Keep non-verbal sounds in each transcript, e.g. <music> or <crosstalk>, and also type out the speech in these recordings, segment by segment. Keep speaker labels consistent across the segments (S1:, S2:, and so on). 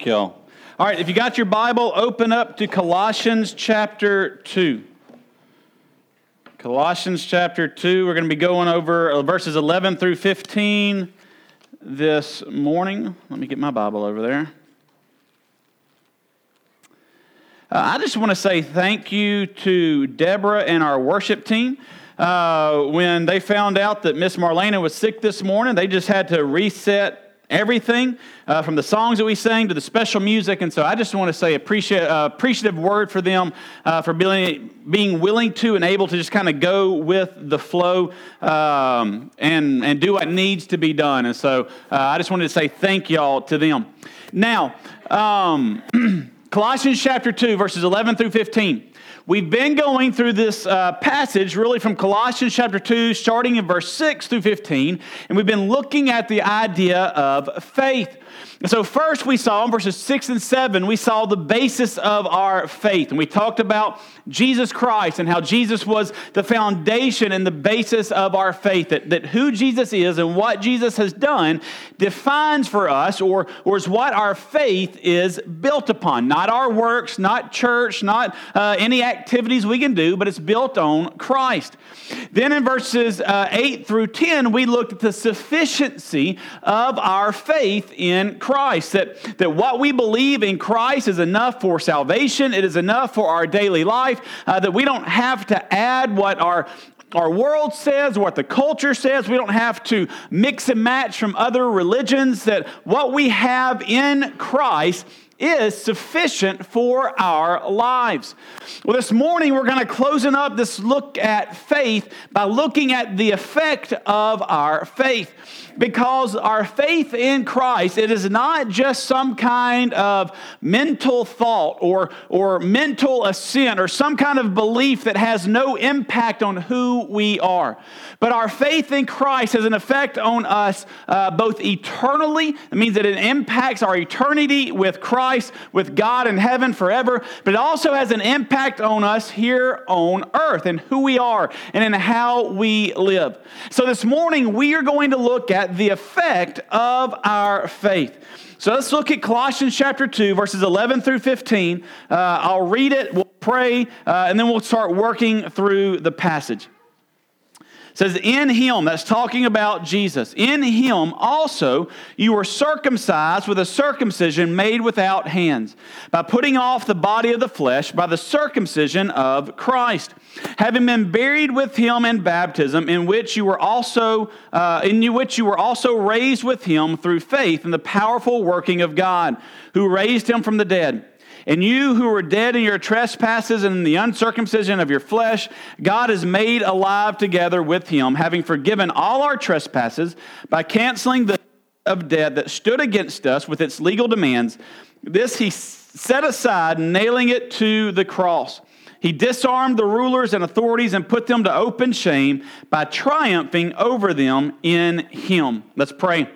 S1: Kill. All right, if you got your Bible, open up to Colossians chapter 2. Colossians chapter 2. We're going to be going over uh, verses 11 through 15 this morning. Let me get my Bible over there. Uh, I just want to say thank you to Deborah and our worship team. Uh, when they found out that Miss Marlena was sick this morning, they just had to reset everything uh, from the songs that we sang to the special music. And so I just want to say appreciate, uh, appreciative word for them uh, for being, being willing to and able to just kind of go with the flow um, and, and do what needs to be done. And so uh, I just wanted to say thank y'all to them. Now, um, <clears throat> Colossians chapter 2, verses 11 through 15. We've been going through this uh, passage really from Colossians chapter 2, starting in verse 6 through 15, and we've been looking at the idea of faith. And so, first we saw in verses 6 and 7, we saw the basis of our faith. And we talked about Jesus Christ and how Jesus was the foundation and the basis of our faith. That, that who Jesus is and what Jesus has done defines for us, or, or is what our faith is built upon. Not our works, not church, not uh, any activities we can do, but it's built on Christ. Then in verses uh, 8 through 10, we looked at the sufficiency of our faith in Christ. Christ, that, that what we believe in Christ is enough for salvation, it is enough for our daily life, uh, that we don't have to add what our our world says, what the culture says. We don't have to mix and match from other religions. That what we have in Christ is sufficient for our lives. Well, this morning we're going to closing up this look at faith by looking at the effect of our faith. Because our faith in Christ, it is not just some kind of mental thought or, or mental assent or some kind of belief that has no impact on who we are. But our faith in Christ has an effect on us uh, both eternally, it means that it impacts our eternity with Christ Christ with God in heaven forever, but it also has an impact on us here on earth and who we are and in how we live. So this morning, we are going to look at the effect of our faith. So let's look at Colossians chapter 2, verses 11 through 15. Uh, I'll read it, we'll pray, uh, and then we'll start working through the passage says, In him, that's talking about Jesus, in him also you were circumcised with a circumcision made without hands, by putting off the body of the flesh by the circumcision of Christ, having been buried with him in baptism, in which you were also, uh, in which you were also raised with him through faith in the powerful working of God, who raised him from the dead. And you who were dead in your trespasses and in the uncircumcision of your flesh, God has made alive together with him, having forgiven all our trespasses by canceling the of debt that stood against us with its legal demands. This he set aside, nailing it to the cross. He disarmed the rulers and authorities and put them to open shame by triumphing over them in him. Let's pray.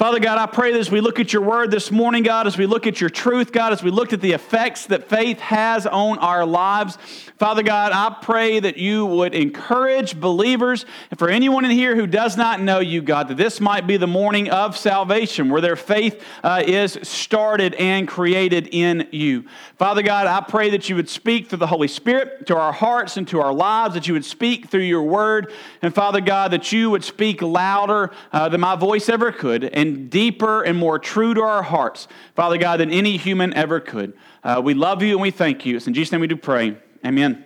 S1: Father God, I pray that as we look at your word this morning, God, as we look at your truth, God, as we look at the effects that faith has on our lives, Father God, I pray that you would encourage believers, and for anyone in here who does not know you, God, that this might be the morning of salvation where their faith uh, is started and created in you. Father God, I pray that you would speak through the Holy Spirit to our hearts and to our lives, that you would speak through your word, and Father God, that you would speak louder uh, than my voice ever could. And and deeper and more true to our hearts, Father God, than any human ever could. Uh, we love you and we thank you. It's in Jesus' name we do pray. Amen.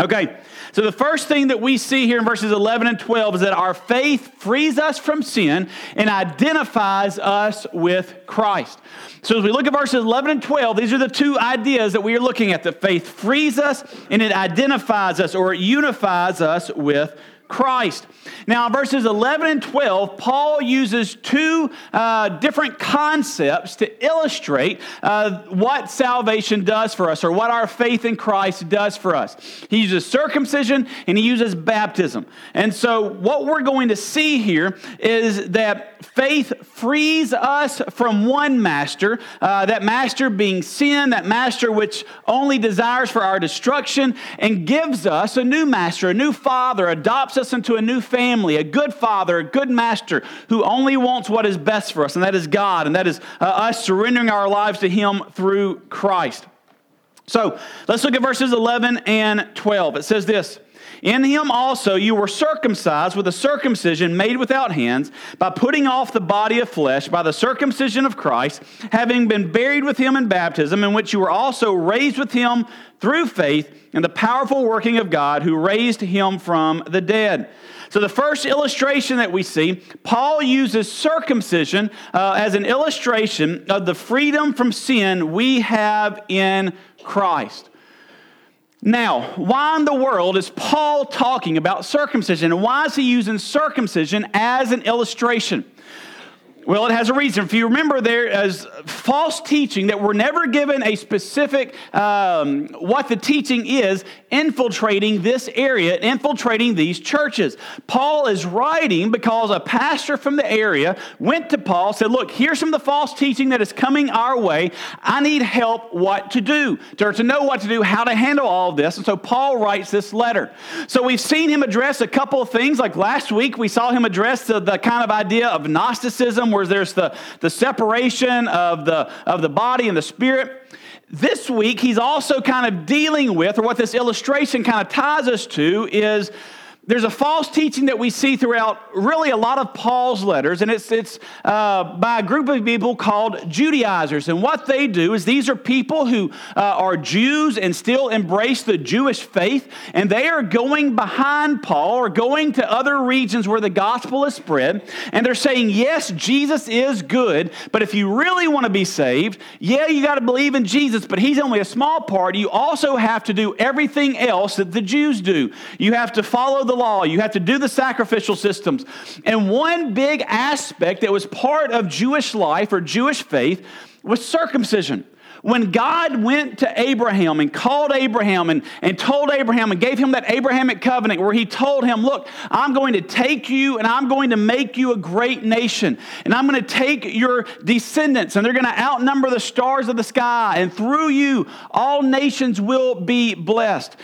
S1: Okay, so the first thing that we see here in verses 11 and 12 is that our faith frees us from sin and identifies us with Christ. So as we look at verses 11 and 12, these are the two ideas that we are looking at. That faith frees us and it identifies us or it unifies us with Christ. Now, verses 11 and 12, Paul uses two uh, different concepts to illustrate uh, what salvation does for us or what our faith in Christ does for us. He uses circumcision and he uses baptism. And so, what we're going to see here is that faith frees us from one master, uh, that master being sin, that master which only desires for our destruction, and gives us a new master, a new father, adopts adopts us into a new family, a good father, a good master who only wants what is best for us, and that is God, and that is uh, us surrendering our lives to Him through Christ. So let's look at verses 11 and 12. It says this. In him also you were circumcised with a circumcision made without hands, by putting off the body of flesh by the circumcision of Christ, having been buried with him in baptism, in which you were also raised with him through faith in the powerful working of God who raised him from the dead. So, the first illustration that we see, Paul uses circumcision uh, as an illustration of the freedom from sin we have in Christ. Now, why in the world is Paul talking about circumcision? And why is he using circumcision as an illustration? Well, it has a reason. If you remember, there is false teaching that we're never given a specific um, what the teaching is infiltrating this area, infiltrating these churches. Paul is writing because a pastor from the area went to Paul, said, "Look, here's some of the false teaching that is coming our way. I need help. What to do? To, know what to do, how to handle all of this." And so Paul writes this letter. So we've seen him address a couple of things. Like last week, we saw him address the, the kind of idea of Gnosticism where there's the, the separation of the, of the body and the spirit. This week, he's also kind of dealing with, or what this illustration kind of ties us to, is there's a false teaching that we see throughout really a lot of Paul's letters, and it's, it's uh, by a group of people called Judaizers. And what they do is these are people who uh, are Jews and still embrace the Jewish faith, and they are going behind Paul or going to other regions where the gospel is spread, and they're saying, yes, Jesus is good, but if you really want to be saved, yeah, you got to believe in Jesus, but he's only a small part. You also have to do everything else that the Jews do. You have to follow the the law, you have to do the sacrificial systems. And one big aspect that was part of Jewish life or Jewish faith was circumcision. When God went to Abraham and called Abraham and, and told Abraham and gave him that Abrahamic covenant where he told him, Look, I'm going to take you and I'm going to make you a great nation. And I'm going to take your descendants and they're going to outnumber the stars of the sky. And through you, all nations will be blessed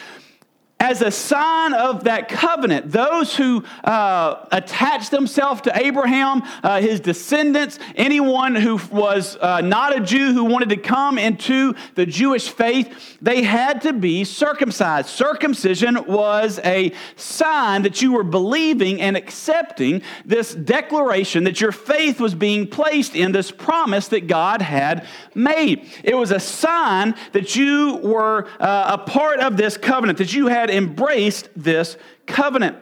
S1: as a sign of that covenant, those who uh, attached themselves to Abraham, uh, his descendants, anyone who was uh, not a Jew who wanted to come into the Jewish faith, they had to be circumcised. Circumcision was a sign that you were believing and accepting this declaration that your faith was being placed in this promise that God had made. It was a sign that you were uh, a part of this covenant, that you had embraced this covenant.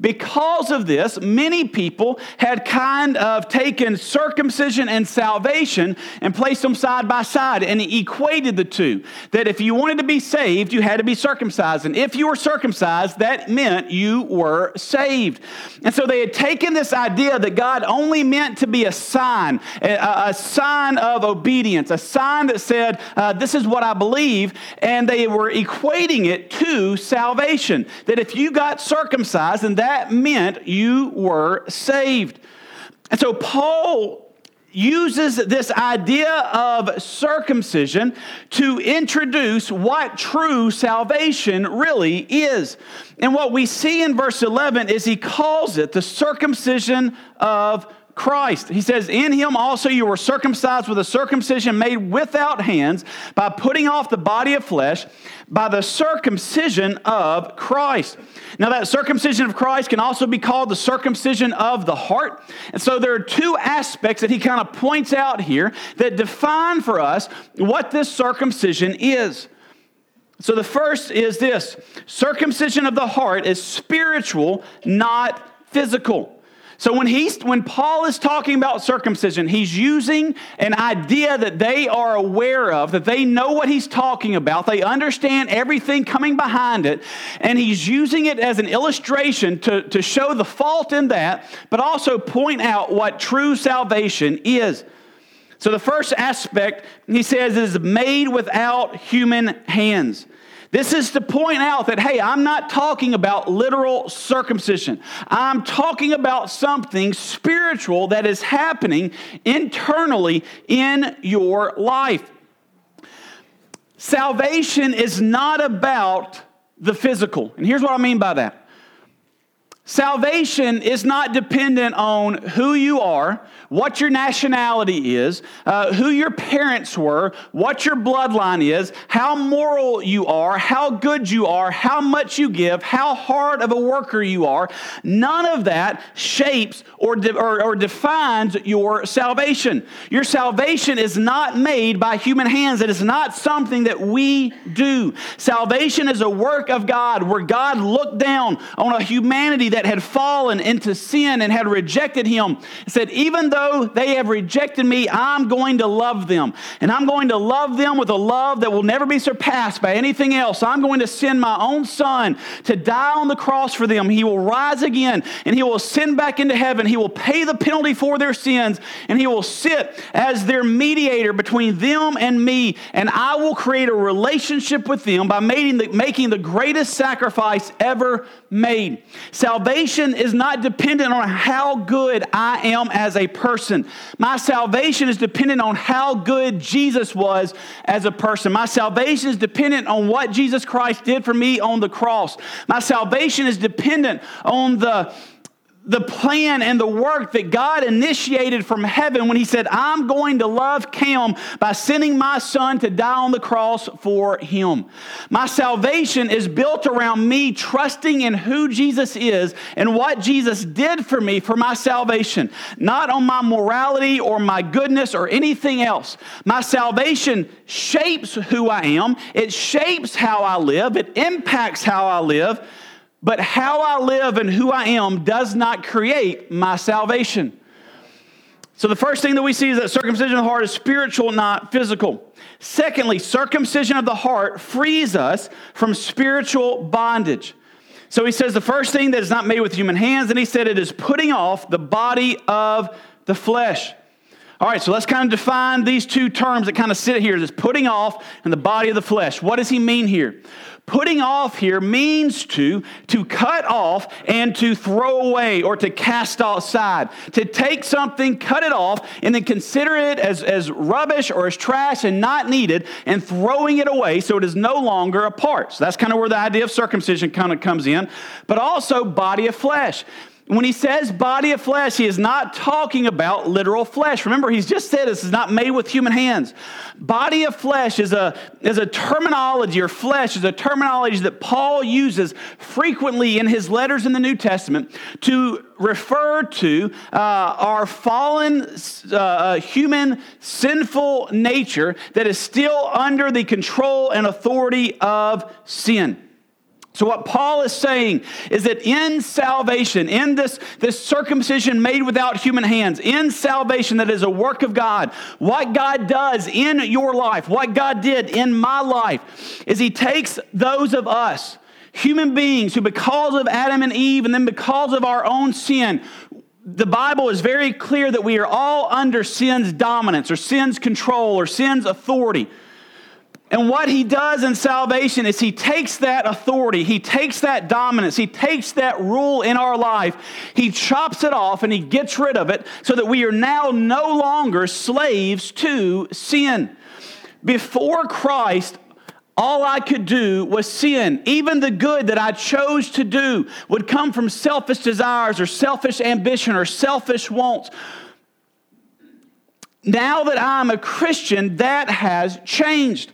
S1: Because of this, many people had kind of taken circumcision and salvation and placed them side by side and equated the two. That if you wanted to be saved, you had to be circumcised. And if you were circumcised, that meant you were saved. And so they had taken this idea that God only meant to be a sign, a, sign of obedience, a sign that said, uh, This is what I believe. And they were equating it to salvation. That if you got circumcised and that that meant you were saved. And so Paul uses this idea of circumcision to introduce what true salvation really is. And what we see in verse 11 is he calls it the circumcision of Christ. He says, In him also you were circumcised with a circumcision made without hands by putting off the body of flesh by the circumcision of Christ. Now, that circumcision of Christ can also be called the circumcision of the heart. And so there are two aspects that he kind of points out here that define for us what this circumcision is. So the first is this circumcision of the heart is spiritual, not physical. So when he's when Paul is talking about circumcision, he's using an idea that they are aware of, that they know what he's talking about, they understand everything coming behind it, and he's using it as an illustration to, to show the fault in that, but also point out what true salvation is. So the first aspect, he says, is made without human hands. This is to point out that, hey, I'm not talking about literal circumcision. I'm talking about something spiritual that is happening internally in your life. Salvation is not about the physical. And here's what I mean by that Salvation is not dependent on who you are, what your nationality is, uh, who your parents were, what your bloodline is, how moral you are, how good you are, how much you give, how hard of a worker you are. None of that shapes or, de- or, or defines your salvation. Your salvation is not made by human hands, it is not something that we do. Salvation is a work of God where God looked down on a humanity that had fallen into sin and had rejected Him said, Even though though they have rejected me, I'm going to love them. And I'm going to love them with a love that will never be surpassed by anything else. I'm going to send my own son to die on the cross for them. He will rise again and he will send back into heaven. He will pay the penalty for their sins and he will sit as their mediator between them and me. And I will create a relationship with them by making the, making the greatest sacrifice ever made. Salvation is not dependent on how good I am as a person. My salvation is dependent on how good Jesus was as a person. My salvation is dependent on what Jesus Christ did for me on the cross. My salvation is dependent on the the plan and the work that God initiated from heaven when He said, I'm going to love Cam by sending my son to die on the cross for him. My salvation is built around me trusting in who Jesus is and what Jesus did for me for my salvation, not on my morality or my goodness or anything else. My salvation shapes who I am, it shapes how I live, it impacts how I live. But how I live and who I am does not create my salvation. So, the first thing that we see is that circumcision of the heart is spiritual, not physical. Secondly, circumcision of the heart frees us from spiritual bondage. So, he says the first thing that is not made with human hands, and he said it is putting off the body of the flesh. All right, so let's kind of define these two terms that kind of sit here. This putting off and the body of the flesh. What does he mean here? Putting off here means to, to cut off and to throw away or to cast aside. To take something, cut it off, and then consider it as, as rubbish or as trash and not needed, and throwing it away so it is no longer a part. So that's kind of where the idea of circumcision kind of comes in. But also body of flesh. When he says body of flesh, he is not talking about literal flesh. Remember, he's just said this is not made with human hands. Body of flesh is a, is a terminology, or flesh is a terminology that Paul uses frequently in his letters in the New Testament to refer to uh, our fallen uh, uh human sinful nature that is still under the control and authority of sin. So, what Paul is saying is that in salvation, in this, this circumcision made without human hands, in salvation that is a work of God, what God does in your life, what God did in my life, is He takes those of us, human beings who, because of Adam and Eve, and then because of our own sin, the Bible is very clear that we are all under sin's dominance or sin's control or sin's authority. And what he does in salvation is he takes that authority, he takes that dominance, he takes that rule in our life, he chops it off and he gets rid of it so that we are now no longer slaves to sin. Before Christ, all I could do was sin. Even the good that I chose to do would come from selfish desires or selfish ambition or selfish wants. Now that I'm a Christian, that has changed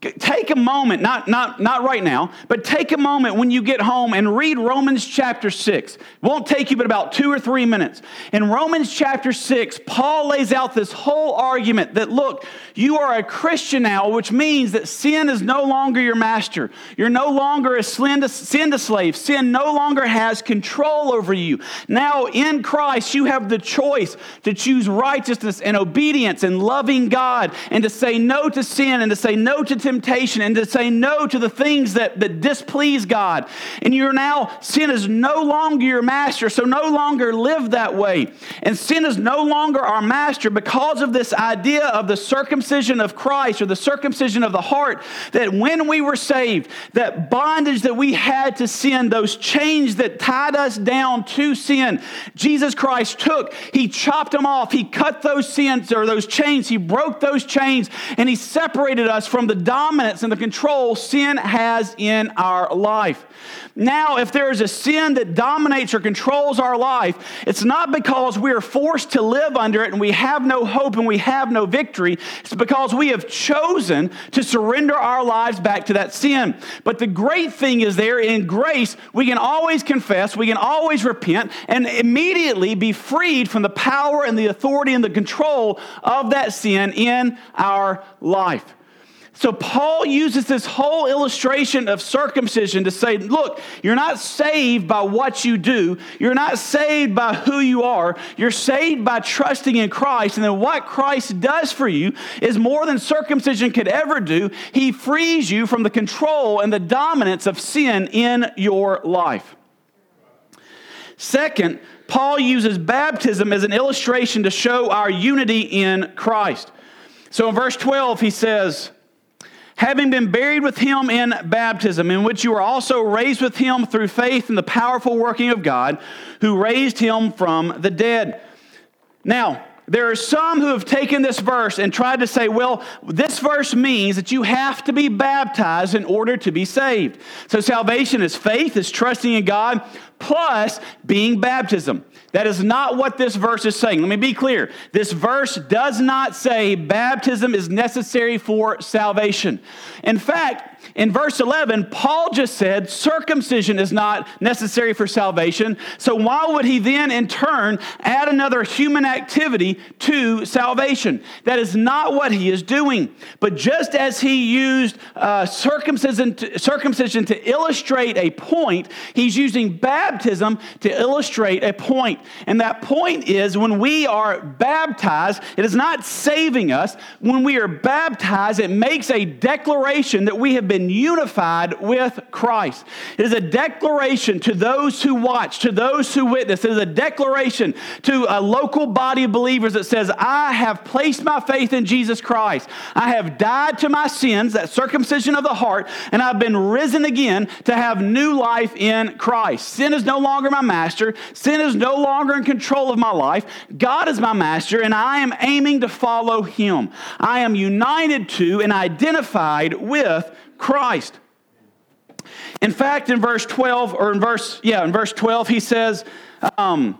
S1: take a moment not, not, not right now but take a moment when you get home and read romans chapter 6 it won't take you but about two or three minutes. In romans chapter 6 paul lays out this whole argument that look you are a christian now which means that sin is no longer your master. You're no longer a sin to, slave. Sin no longer has control over you. Now in christ you have the choice to choose righteousness and obedience and loving god and to say no to sin and to say no to to temptation and to say no to the things that, that displease God. And you're now, sin is no longer your master, so no longer live that way. And sin is no longer our master because of this idea of the circumcision of Christ or the circumcision of the heart, that when we were saved, that bondage that we had to sin, those chains that tied us down to sin, Jesus Christ took, He chopped them off, He cut those sins or those chains, He broke those chains, and He separated us from the dominance and the control sin has in our life. Now, if there is a sin that dominates or controls our life, it's not because we are forced to live under it and we have no hope and we have no victory. It's because we have chosen to surrender our lives back to that sin. But the great thing is there in grace, we can always confess, we can always repent, and immediately be freed from the power and the authority and the control of that sin in our life. So, Paul uses this whole illustration of circumcision to say, look, you're not saved by what you do. You're not saved by who you are. You're saved by trusting in Christ. And then what Christ does for you is more than circumcision could ever do. He frees you from the control and the dominance of sin in your life. Second, Paul uses baptism as an illustration to show our unity in Christ. So in verse 12, he says, having been buried with him in baptism, in which you were also raised with him through faith in the powerful working of God, who raised him from the dead. Now, there are some who have taken this verse and tried to say, well, this verse means that you have to be baptized in order to be saved. So salvation is faith, is trusting in God, plus being baptism. That is not what this verse is saying. Let me be clear. This verse does not say baptism is necessary for salvation. In fact, in verse 11, Paul just said circumcision is not necessary for salvation. So, why would he then, in turn, add another human activity to salvation? That is not what he is doing. But just as he used uh, circumcision, to, circumcision to illustrate a point, he's using baptism to illustrate a point. And that point is when we are baptized, it is not saving us. When we are baptized, it makes a declaration that we have been unified with Christ. It is a declaration to those who watch, to those who witness. It is a declaration to a local body of believers that says, I have placed my faith in Jesus Christ. I have died to my sins, that circumcision of the heart, and I've been risen again to have new life in Christ. Sin is no longer my master. Sin is no longer in control of my life. God is my master, and I am aiming to follow him. I am united to and identified with Christ. In fact, in verse 12, or in verse, yeah, in verse 12, he says, um,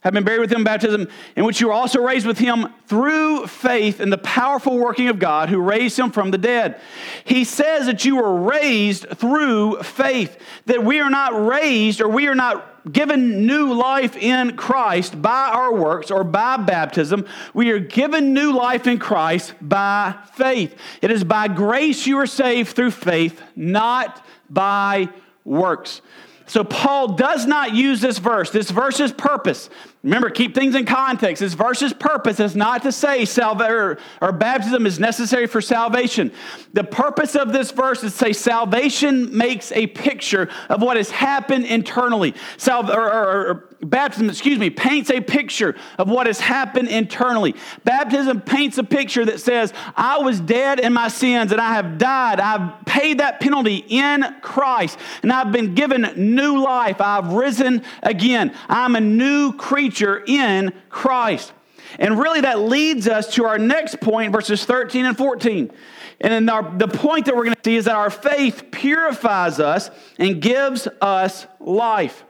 S1: have been buried with him in baptism, in which you were also raised with him through faith in the powerful working of God who raised him from the dead. He says that you were raised through faith, that we are not raised or we are not given new life in Christ by our works or by baptism. We are given new life in Christ by faith. It is by grace you are saved through faith, not by works. So Paul does not use this verse. This verse's purpose Remember, keep things in context. This verse's purpose is not to say salva- or, or, baptism is necessary for salvation. The purpose of this verse is to say salvation makes a picture of what has happened internally. Sal- or, or, baptism, excuse me, paints a picture of what has happened internally. Baptism paints a picture that says, I was dead in my sins and I have died. I've paid that penalty in Christ and I've been given new life. I've risen again. I'm a new creature creature in Christ. And really, that leads us to our next point, verses 13 and 14. And our, the point that we're going to see is that our faith purifies us and gives us life.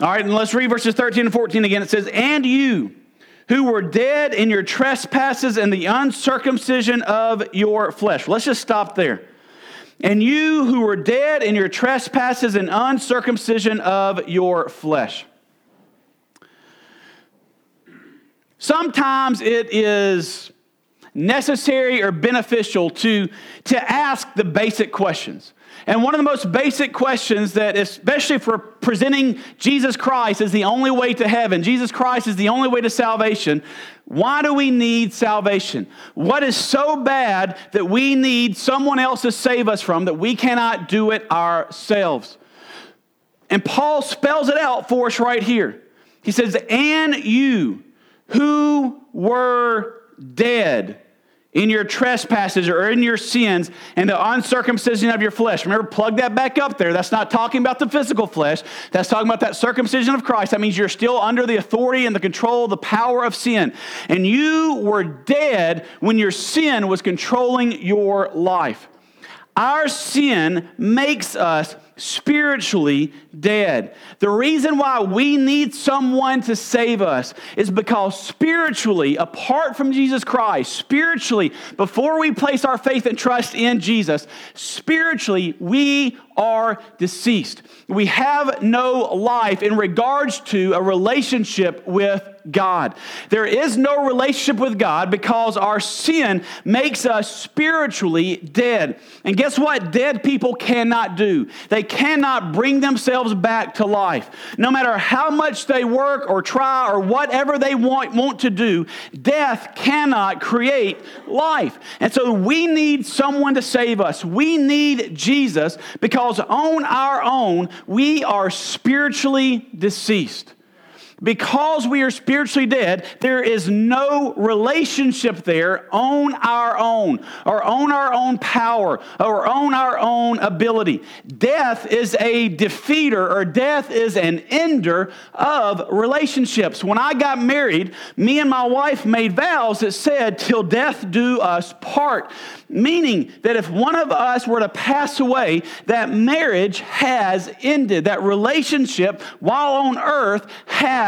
S1: All right, and let's read verses 13 and 14 again. It says, And you who were dead in your trespasses and the uncircumcision of your flesh. Let's just stop there. And you who were dead in your trespasses and uncircumcision of your flesh. Sometimes it is necessary or beneficial to, to ask the basic questions. And one of the most basic questions that, especially for presenting Jesus Christ as the only way to heaven, Jesus Christ is the only way to salvation. Why do we need salvation? What is so bad that we need someone else to save us from that we cannot do it ourselves? And Paul spells it out for us right here. He says, And you who were dead in your trespasses or in your sins and the uncircumcision of your flesh. Remember, plug that back up there. That's not talking about the physical flesh. That's talking about that circumcision of Christ. That means you're still under the authority and the control, the power of sin. And you were dead when your sin was controlling your life. Our sin makes us spiritually dead. The reason why we need someone to save us is because spiritually, apart from Jesus Christ, spiritually, before we place our faith and trust in Jesus, spiritually, we are deceased. We have no life in regards to a relationship with God. There is no relationship with God because our sin makes us spiritually dead. And guess what? Dead people cannot do. They cannot bring themselves back to life. No matter how much they work or try or whatever they want, want to do, death cannot create life. And so we need someone to save us. We need Jesus because on our own, we are spiritually deceased. Because we are spiritually dead, there is no relationship there on our own, or on our own power, or on our own ability. Death is a defeater, or death is an ender of relationships. When I got married, me and my wife made vows that said, Till death do us part. Meaning that if one of us were to pass away, that marriage has ended. That relationship while on earth has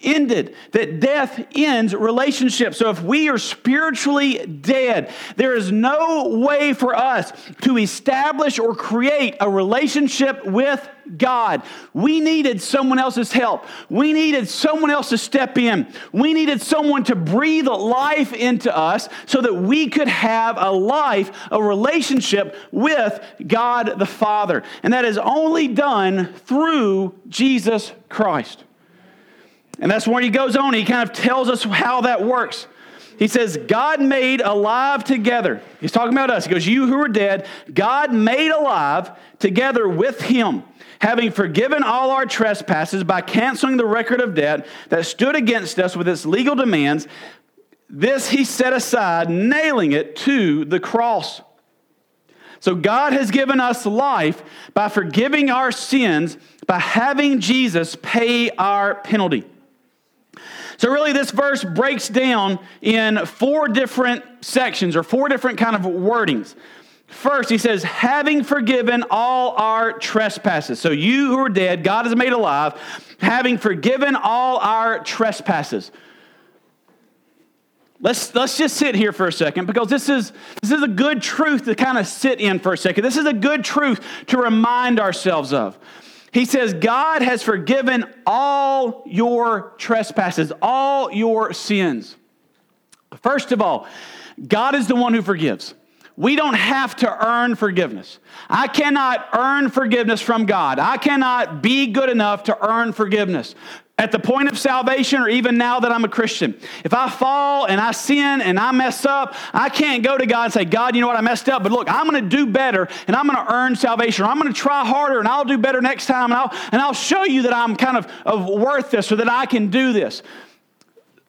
S1: ended, that death ends relationships. So if we are spiritually dead, there is no way for us to establish or create a relationship with God. We needed someone else's help. We needed someone else to step in. We needed someone to breathe life into us so that we could have a life, a relationship with God the Father. And that is only done through Jesus Christ. And that's where he goes on. He kind of tells us how that works. He says, God made alive together. He's talking about us. He goes, You who are dead, God made alive together with him, having forgiven all our trespasses by canceling the record of debt that stood against us with its legal demands. This he set aside, nailing it to the cross. So God has given us life by forgiving our sins, by having Jesus pay our penalty. So really this verse breaks down in four different sections or four different kind of wordings. First, he says, having forgiven all our trespasses. So you who are dead, God has made alive, having forgiven all our trespasses. Let's, let's just sit here for a second because this is, this is a good truth to kind of sit in for a second. This is a good truth to remind ourselves of. He says, God has forgiven all your trespasses, all your sins. First of all, God is the one who forgives. We don't have to earn forgiveness. I cannot earn forgiveness from God. I cannot be good enough to earn forgiveness at the point of salvation or even now that I'm a Christian. If I fall and I sin and I mess up, I can't go to God and say, God, you know what, I messed up, but look, I'm going to do better and I'm going to earn salvation or I'm going to try harder and I'll do better next time and I'll, and I'll show you that I'm kind of, of worth this or that I can do this.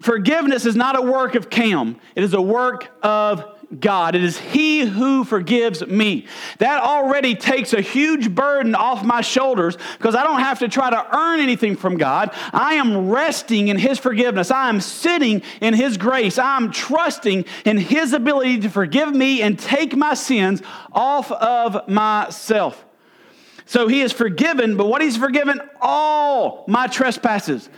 S1: Forgiveness is not a work of Cam, it is a work of God. It is He who forgives me. That already takes a huge burden off my shoulders because I don't have to try to earn anything from God. I am resting in His forgiveness. I am sitting in His grace. I am trusting in His ability to forgive me and take my sins off of myself. So He is forgiven, but what He's forgiven? All my trespasses.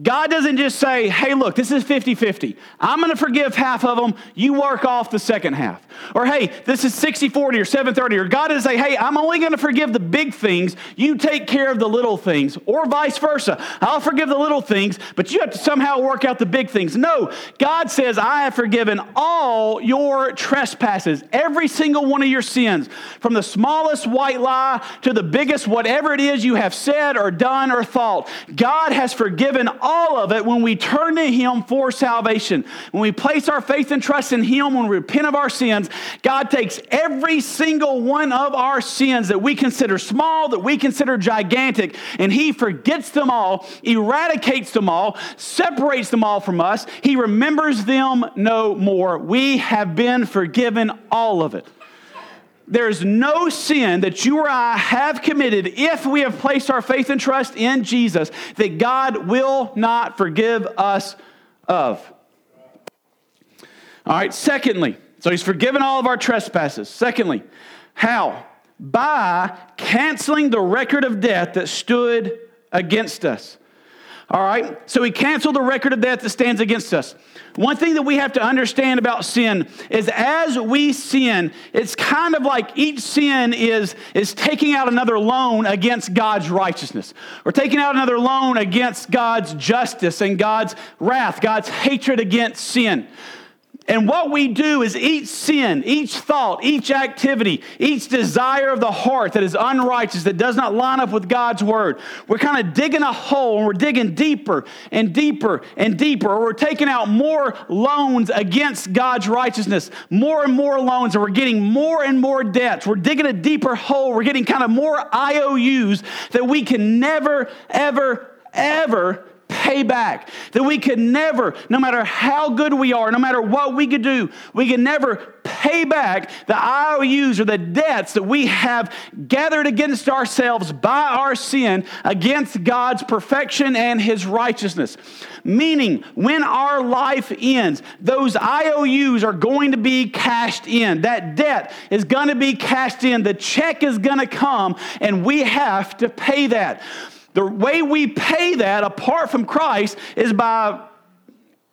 S1: God doesn't just say, hey, look, this is 50 50. I'm going to forgive half of them. You work off the second half. Or, hey, this is 60 40 or 7 30. Or God doesn't say, hey, I'm only going to forgive the big things. You take care of the little things. Or vice versa. I'll forgive the little things, but you have to somehow work out the big things. No, God says, I have forgiven all your trespasses, every single one of your sins, from the smallest white lie to the biggest whatever it is you have said or done or thought. God has forgiven all of it when we turn to Him for salvation. When we place our faith and trust in Him, when we repent of our sins, God takes every single one of our sins that we consider small, that we consider gigantic, and He forgets them all, eradicates them all, separates them all from us. He remembers them no more. We have been forgiven all of it. There's no sin that you or I have committed if we have placed our faith and trust in Jesus that God will not forgive us of. All right, secondly, so he's forgiven all of our trespasses. Secondly, how? By canceling the record of death that stood against us. All right, so he canceled the record of death that stands against us. One thing that we have to understand about sin is as we sin, it's kind of like each sin is, is taking out another loan against God's righteousness. Or taking out another loan against God's justice and God's wrath, God's hatred against sin. And what we do is each sin, each thought, each activity, each desire of the heart that is unrighteous, that does not line up with God's word, we're kind of digging a hole and we're digging deeper and deeper and deeper, or we're taking out more loans against God's righteousness, more and more loans, and we're getting more and more debts. We're digging a deeper hole. We're getting kind of more IOUs that we can never, ever, ever pay back. That we could never, no matter how good we are, no matter what we could do, we could never pay back the IOUs or the debts that we have gathered against ourselves by our sin against God's perfection and His righteousness. Meaning, when our life ends, those IOUs are going to be cashed in. That debt is going to be cashed in. The check is going to come, and we have to pay that. The way we pay that apart from Christ is by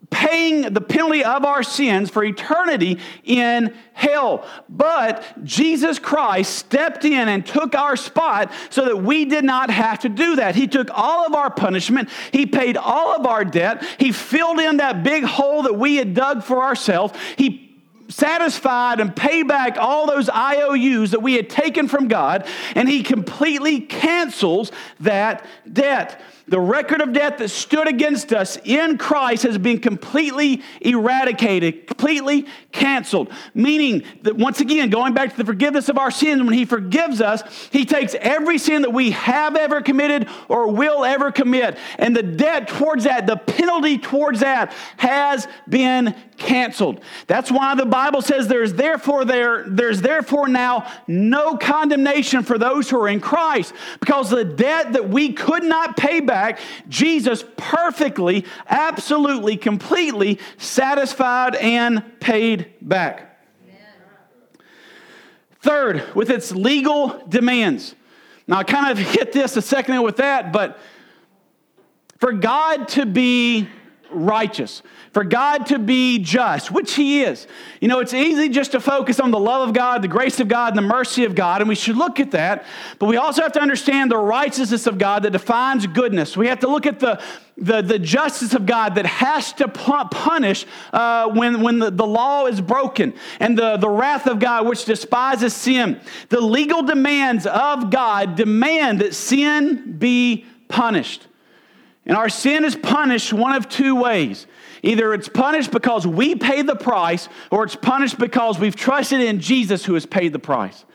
S1: paying the penalty of our sins for eternity in hell. But Jesus Christ stepped in and took our spot so that we did not have to do that. He took all of our punishment, He paid all of our debt, He filled in that big hole that we had dug for ourselves. He satisfied and pay back all those IOUs that we had taken from God, and He completely cancels that debt. The record of debt that stood against us in Christ has been completely eradicated, completely canceled. Meaning that, once again, going back to the forgiveness of our sins, when He forgives us, He takes every sin that we have ever committed or will ever commit, and the debt towards that, the penalty towards that, has been canceled. That's why the Bible says there's therefore there there's therefore now no condemnation for those who are in Christ because the debt that we could not pay back Jesus perfectly absolutely completely satisfied and paid back. Third, with its legal demands. Now I kind of <laughs> hit this a second with that, but for God to be righteous, for God to be just, which He is. You know, it's easy just to focus on the love of God, the grace of God, and the mercy of God, and we should look at that. But we also have to understand the righteousness of God that defines goodness. We have to look at the the, the justice of God that has to punish uh, when, when the, the law is broken, and the, the wrath of God which despises sin. The legal demands of God demand that sin be punished. And our sin is punished one of two ways. Either it's punished because we pay the price, or it's punished because we've trusted in Jesus who has paid the price.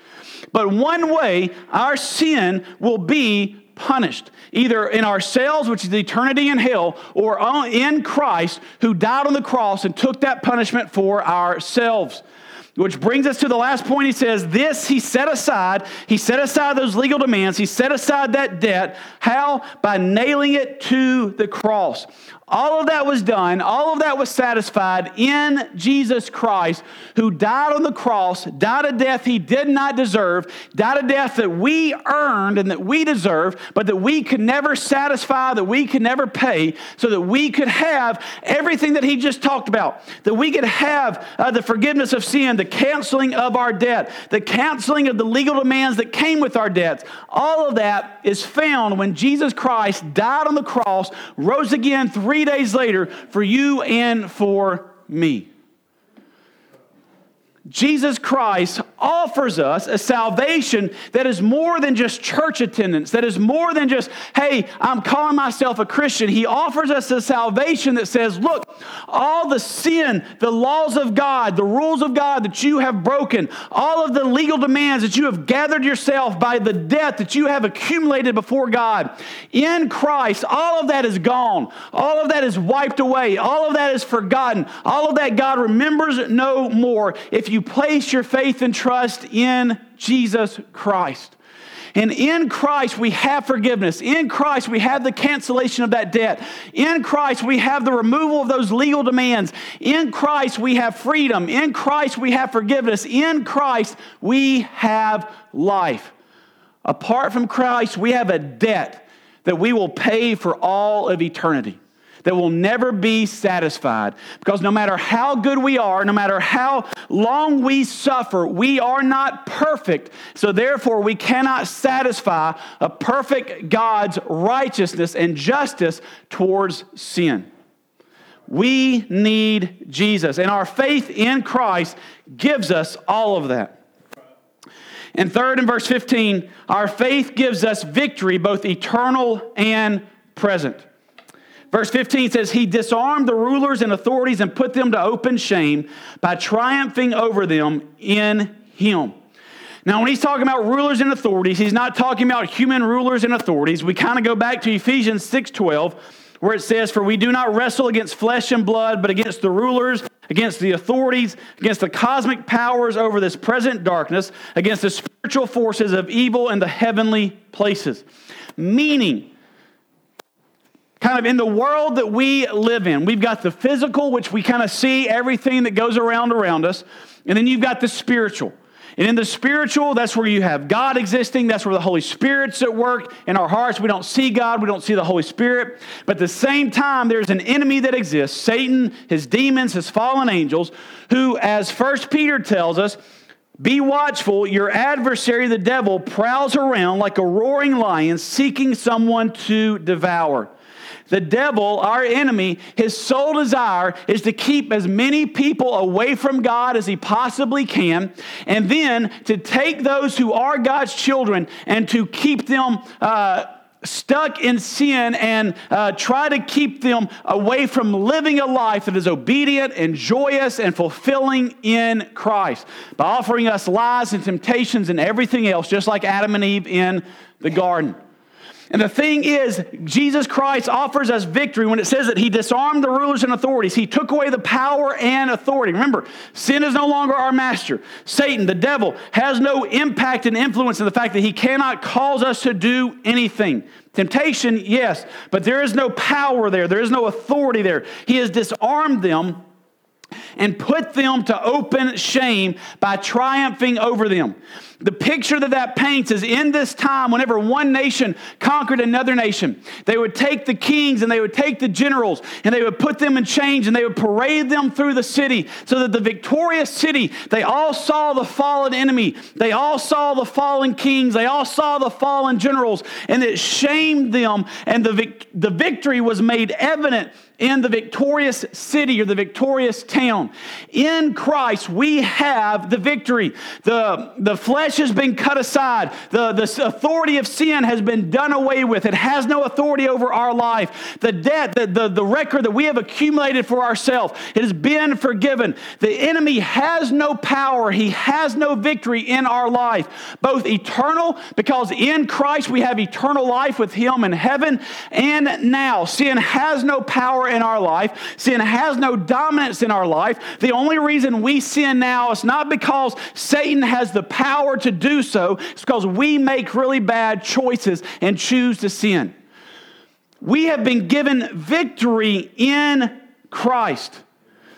S1: But one way our sin will be punished, either in ourselves, which is eternity in hell, or in Christ who died on the cross and took that punishment for ourselves. Which brings us to the last point. He says, This he set aside. He set aside those legal demands. He set aside that debt. How? By nailing it to the cross. All of that was done, all of that was satisfied in Jesus Christ, who died on the cross, died a death he did not deserve, died a death that we earned and that we deserve, but that we could never satisfy, that we could never pay, so that we could have everything that he just talked about, that we could have uh, the forgiveness of sin, the canceling of our debt, the canceling of the legal demands that came with our debts. All of that is found when Jesus Christ died on the cross, rose again three three days later for you and for me. Jesus Christ offers us a salvation that is more than just church attendance, that is more than just, hey, I'm calling myself a Christian. He offers us a salvation that says, look, all the sin, the laws of God, the rules of God that you have broken, all of the legal demands that you have gathered yourself by the debt that you have accumulated before God, in Christ, all of that is gone. All of that is wiped away. All of that is forgotten. All of that God remembers no more. If you you place your faith and trust in Jesus Christ. And in Christ, we have forgiveness. In Christ, we have the cancellation of that debt. In Christ, we have the removal of those legal demands. In Christ, we have freedom. In Christ, we have forgiveness. In Christ, we have life. Apart from Christ, we have a debt that we will pay for all of eternity that will never be satisfied. Because no matter how good we are, no matter how long we suffer, we are not perfect. So therefore, we cannot satisfy a perfect God's righteousness and justice towards sin. We need Jesus, and our faith in Christ gives us all of that. And third, in verse 15, our faith gives us victory, both eternal and present. Verse 15 says, He disarmed the rulers and authorities and put them to open shame by triumphing over them in Him. Now, when he's talking about rulers and authorities, he's not talking about human rulers and authorities. We kind of go back to Ephesians 6:12, where it says, For we do not wrestle against flesh and blood, but against the rulers, against the authorities, against the cosmic powers over this present darkness, against the spiritual forces of evil in the heavenly places. Meaning, kind of in the world that we live in, we've got the physical, which we kind of see everything that goes around around us, and then you've got the spiritual. And in the spiritual, that's where you have God existing. That's where the Holy Spirit's at work in our hearts. We don't see God, we don't see the Holy Spirit. But at the same time, there's an enemy that exists Satan, his demons, his fallen angels, who, as First Peter tells us, be watchful. Your adversary, the devil, prowls around like a roaring lion seeking someone to devour. The devil, our enemy, his sole desire is to keep as many people away from God as he possibly can, and then to take those who are God's children and to keep them. Uh, stuck in sin and uh, try to keep them away from living a life that is obedient and joyous and fulfilling in Christ by offering us lies and temptations and everything else, just like Adam and Eve in the garden. And the thing is, Jesus Christ offers us victory when it says that he disarmed the rulers and authorities. He took away the power and authority. Remember, sin is no longer our master. Satan, the devil, has no impact and influence in the fact that he cannot cause us to do anything. Temptation, yes, but there is no power there. There is no authority there. He has disarmed them and put them to open shame by triumphing over them. The picture that that paints is in this time, whenever one nation conquered another nation, they would take the kings and they would take the generals and they would put them in chains and they would parade them through the city so that the victorious city, they all saw the fallen enemy, they all saw the fallen kings, they all saw the fallen generals, and it shamed them, and the, the victory was made evident in the victorious city or the victorious town. In Christ, we have the victory. The, the flesh has been cut aside, the, the authority of sin has been done away with. It has no authority over our life. The debt, the, the, the record that we have accumulated for ourselves, it has been forgiven. The enemy has no power, he has no victory in our life, both eternal, because in Christ we have eternal life with him in heaven, and now. Sin has no power in our life. Sin has no dominance in our life. The only reason we sin now is not because Satan has the power to do so, it's because we make really bad choices and choose to sin. We have been given victory in Christ.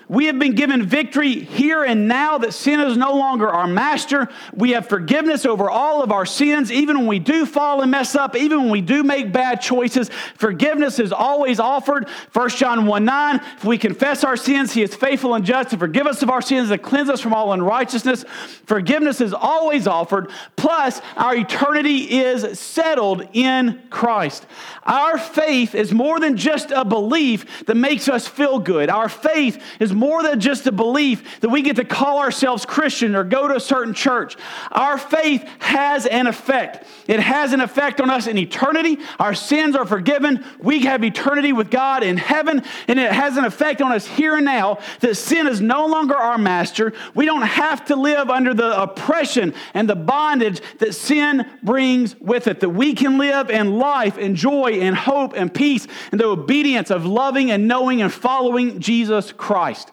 S1: We have been given victory here and now that sin is no longer our master. We have forgiveness over all of our sins, even when we do fall and mess up, even when we do make bad choices. Forgiveness is always offered. 1 John 1 9, if we confess our sins, he is faithful and just to forgive us of our sins and cleanse us from all unrighteousness. Forgiveness is always offered. Plus, our eternity is settled in Christ. Our faith is more than just a belief that makes us feel good. Our faith is more than just a belief that we get to call ourselves Christian or go to a certain church. Our faith has an effect. It has an effect on us in eternity. Our sins are forgiven. We have eternity with God in heaven, and it has an effect on us here and now that sin is no longer our master. We don't have to live under the oppression and the bondage that sin brings with it, that we can live in life and joy and hope and peace and the obedience of loving and knowing and following Jesus Christ.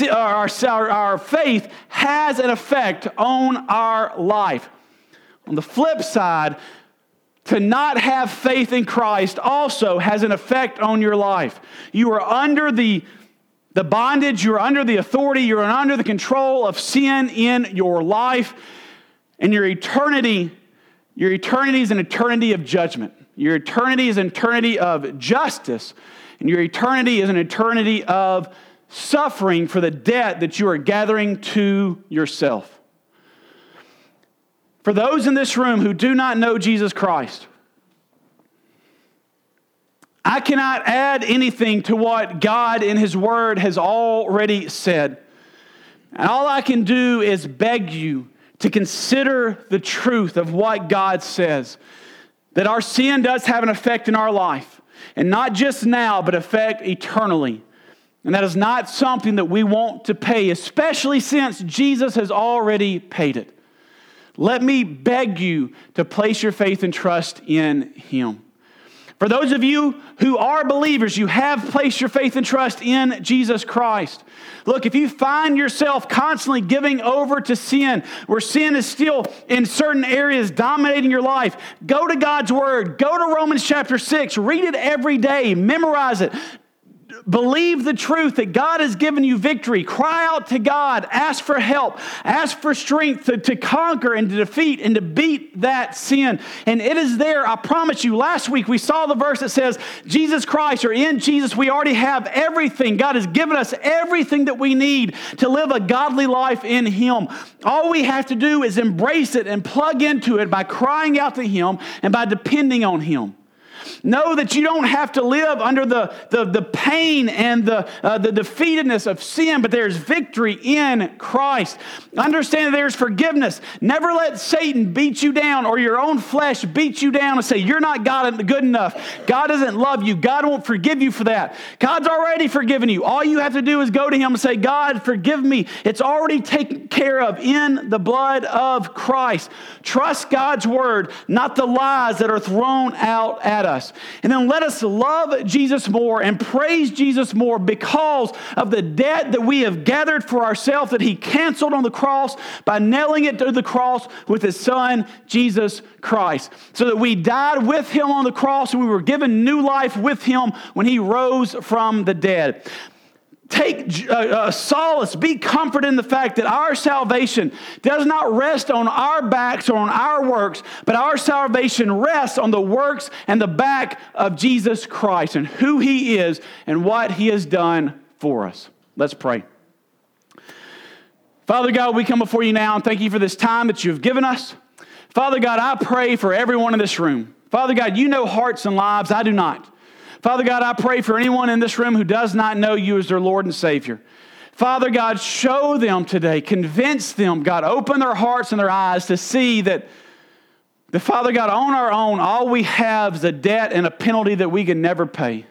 S1: Uh, our, our, our faith has an effect on our life. On the flip side, to not have faith in Christ also has an effect on your life. You are under the, the bondage, you're under the authority, you're under the control of sin in your life, and your eternity, your eternity is an eternity of judgment. Your eternity is an eternity of justice, and your eternity is an eternity of suffering for the debt that you are gathering to yourself. For those in this room who do not know Jesus Christ, I cannot add anything to what God in His Word has already said. And all I can do is beg you to consider the truth of what God says that our sin does have an effect in our life, and not just now, but effect eternally. And that is not something that we want to pay, especially since Jesus has already paid it. Let me beg you to place your faith and trust in Him. For those of you who are believers, you have placed your faith and trust in Jesus Christ. Look, if you find yourself constantly giving over to sin, where sin is still in certain areas dominating your life, go to God's Word. Go to Romans chapter 6. Read it every day. Memorize it. Believe the truth that God has given you victory. Cry out to God. Ask for help. Ask for strength to, to conquer and to defeat and to beat that sin. And it is there, I promise you. Last week we saw the verse that says, Jesus Christ, or in Jesus, we already have everything. God has given us everything that we need to live a godly life in Him. All we have to do is embrace it and plug into it by crying out to Him and by depending on Him. Know that you don't have to live under the, the, the pain and the, uh, the defeatedness of sin, but there's victory in Christ. Understand that there's forgiveness. Never let Satan beat you down or your own flesh beat you down and say, You're not God good enough. God doesn't love you. God won't forgive you for that. God's already forgiven you. All you have to do is go to Him and say, God, forgive me. It's already taken care of in the blood of Christ. Trust God's word, not the lies that are thrown out at us us. And then let us love Jesus more and praise Jesus more because of the debt that we have gathered for ourselves that he canceled on the cross by nailing it to the cross with his son, Jesus Christ. So that we died with him on the cross and we were given new life with him when he rose from the dead. Take uh, uh, solace, be comforted in the fact that our salvation does not rest on our backs or on our works, but our salvation rests on the works and the back of Jesus Christ and who He is and what He has done for us. Let's pray. Father God, we come before you now and thank you for this time that you've given us. Father God, I pray for everyone in this room. Father God, you know hearts and lives. I do not. Father God, I pray for anyone in this room who does not know you as their Lord and Savior. Father God, show them today, convince them, God, open their hearts and their eyes to see that the Father God, on our own, all we have is a debt and a penalty that we can never pay.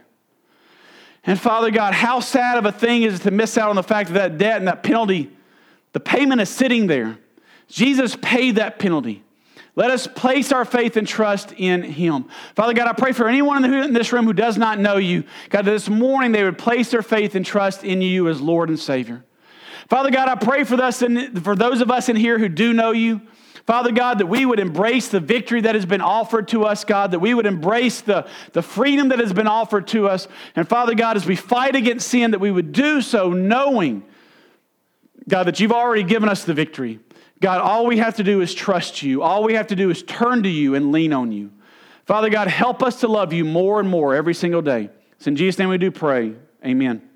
S1: And Father God, how sad of a thing is to miss out on the fact that that debt and that penalty, the payment is sitting there. Jesus paid that penalty. Let us place our faith and trust in Him. Father God, I pray for anyone in this room who does not know you, God, that this morning they would place their faith and trust in you as Lord and Savior. Father God, I pray for, us and for those of us in here who do know you. Father God, that we would embrace the victory that has been offered to us, God, that we would embrace the, the freedom that has been offered to us. And Father God, as we fight against sin, that we would do so knowing, God, that you've already given us the victory. God, all we have to do is trust you. All we have to do is turn to you and lean on you. Father God, help us to love you more and more every single day. It's in Jesus' name we do pray. Amen.